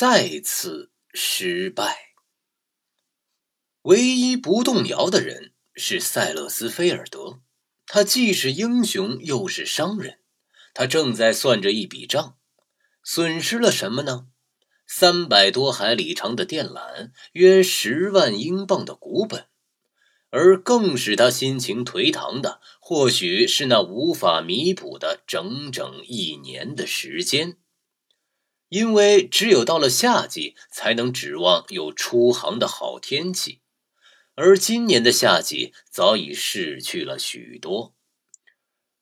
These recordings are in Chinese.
再次失败。唯一不动摇的人是塞勒斯菲尔德，他既是英雄又是商人，他正在算着一笔账，损失了什么呢？三百多海里长的电缆，约十万英镑的股本。而更使他心情颓唐的，或许是那无法弥补的整整一年的时间，因为只有到了夏季，才能指望有出航的好天气，而今年的夏季早已逝去了许多。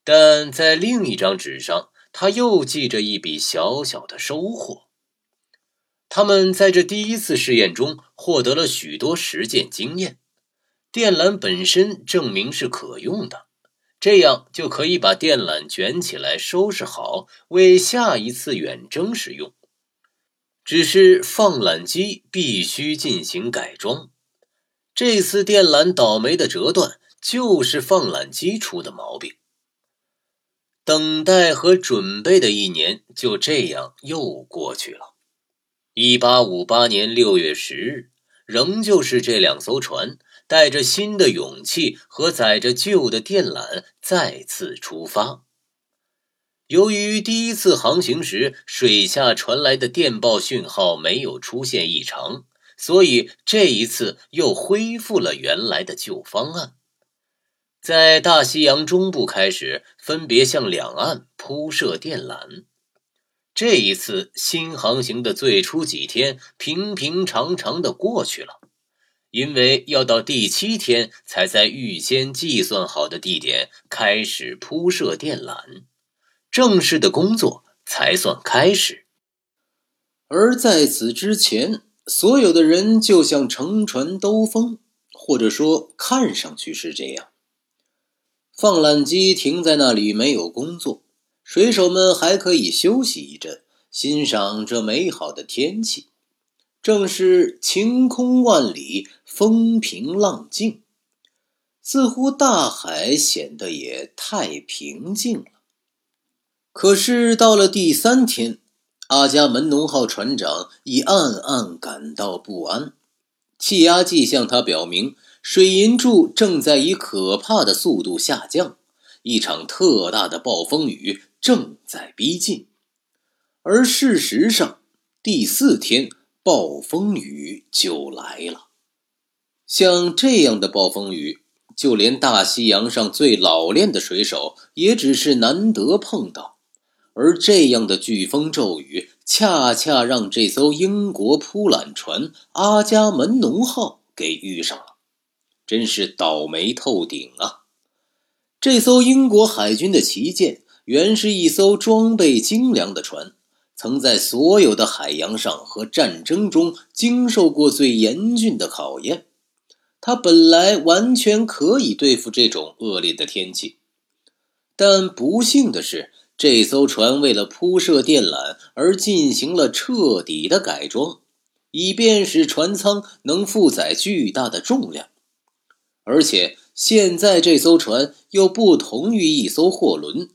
但在另一张纸上，他又记着一笔小小的收获：他们在这第一次试验中获得了许多实践经验。电缆本身证明是可用的，这样就可以把电缆卷起来收拾好，为下一次远征使用。只是放缆机必须进行改装。这次电缆倒霉的折断，就是放缆机出的毛病。等待和准备的一年就这样又过去了。一八五八年六月十日，仍旧是这两艘船。带着新的勇气和载着旧的电缆再次出发。由于第一次航行时水下传来的电报讯号没有出现异常，所以这一次又恢复了原来的旧方案，在大西洋中部开始分别向两岸铺设电缆。这一次新航行的最初几天平平常常的过去了。因为要到第七天才在预先计算好的地点开始铺设电缆，正式的工作才算开始。而在此之前，所有的人就像乘船兜风，或者说看上去是这样。放缆机停在那里没有工作，水手们还可以休息一阵，欣赏这美好的天气。正是晴空万里，风平浪静，似乎大海显得也太平静了。可是到了第三天，阿伽门农号船长已暗暗感到不安，气压计向他表明，水银柱正在以可怕的速度下降，一场特大的暴风雨正在逼近。而事实上，第四天。暴风雨就来了，像这样的暴风雨，就连大西洋上最老练的水手也只是难得碰到。而这样的飓风骤雨，恰恰让这艘英国铺缆船“阿伽门农号”给遇上了，真是倒霉透顶啊！这艘英国海军的旗舰，原是一艘装备精良的船。曾在所有的海洋上和战争中经受过最严峻的考验，它本来完全可以对付这种恶劣的天气，但不幸的是，这艘船为了铺设电缆而进行了彻底的改装，以便使船舱能负载巨大的重量，而且现在这艘船又不同于一艘货轮，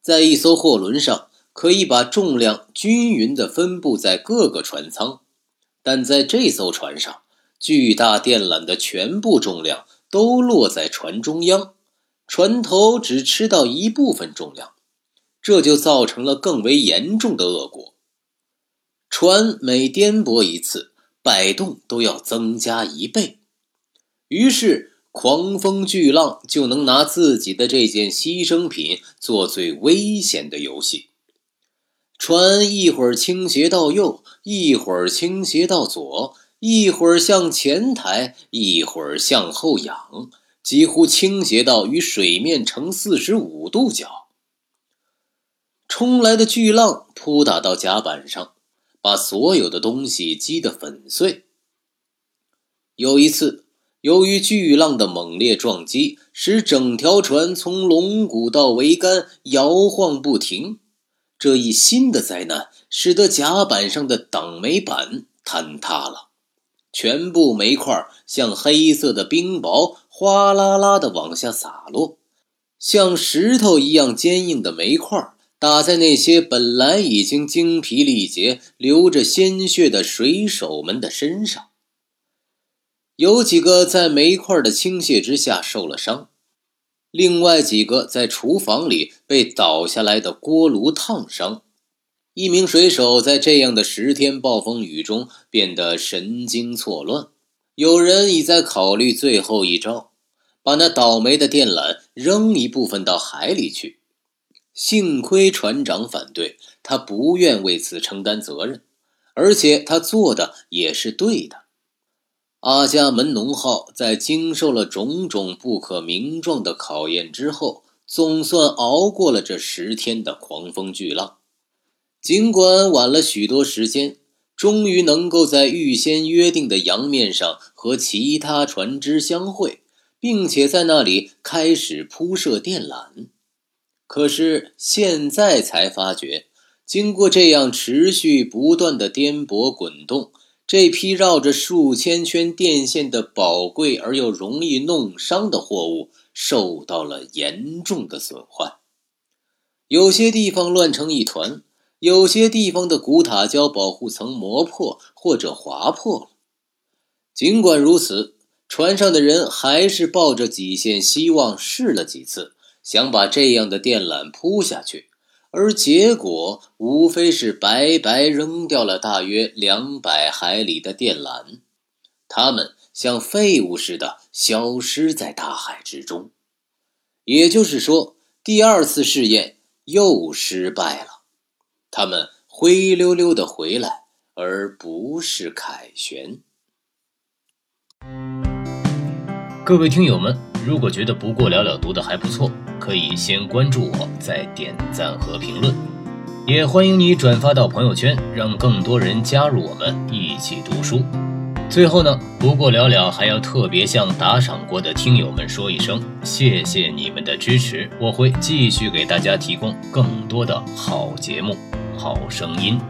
在一艘货轮上。可以把重量均匀地分布在各个船舱，但在这艘船上，巨大电缆的全部重量都落在船中央，船头只吃到一部分重量，这就造成了更为严重的恶果。船每颠簸一次，摆动都要增加一倍，于是狂风巨浪就能拿自己的这件牺牲品做最危险的游戏。船一会儿倾斜到右，一会儿倾斜到左，一会儿向前抬，一会儿向后仰，几乎倾斜到与水面成四十五度角。冲来的巨浪扑打到甲板上，把所有的东西击得粉碎。有一次，由于巨浪的猛烈撞击，使整条船从龙骨到桅杆摇晃不停。这一新的灾难使得甲板上的挡煤板坍塌了，全部煤块像黑色的冰雹哗啦啦地往下洒落，像石头一样坚硬的煤块打在那些本来已经精疲力竭、流着鲜血的水手们的身上。有几个在煤块的倾泻之下受了伤，另外几个在厨房里被倒下来的锅炉烫伤。一名水手在这样的十天暴风雨中变得神经错乱，有人已在考虑最后一招，把那倒霉的电缆扔一部分到海里去。幸亏船长反对，他不愿为此承担责任，而且他做的也是对的。阿伽门农号在经受了种种不可名状的考验之后，总算熬过了这十天的狂风巨浪。尽管晚了许多时间，终于能够在预先约定的洋面上和其他船只相会，并且在那里开始铺设电缆。可是现在才发觉，经过这样持续不断的颠簸滚动。这批绕着数千圈电线的宝贵而又容易弄伤的货物受到了严重的损坏，有些地方乱成一团，有些地方的古塔胶保护层磨破或者划破了。尽管如此，船上的人还是抱着几线希望试了几次，想把这样的电缆铺下去。而结果无非是白白扔掉了大约两百海里的电缆，它们像废物似的消失在大海之中。也就是说，第二次试验又失败了，他们灰溜溜的回来，而不是凯旋。各位听友们，如果觉得不过了了读的还不错。可以先关注我，再点赞和评论，也欢迎你转发到朋友圈，让更多人加入我们一起读书。最后呢，不过了了还要特别向打赏过的听友们说一声，谢谢你们的支持，我会继续给大家提供更多的好节目、好声音。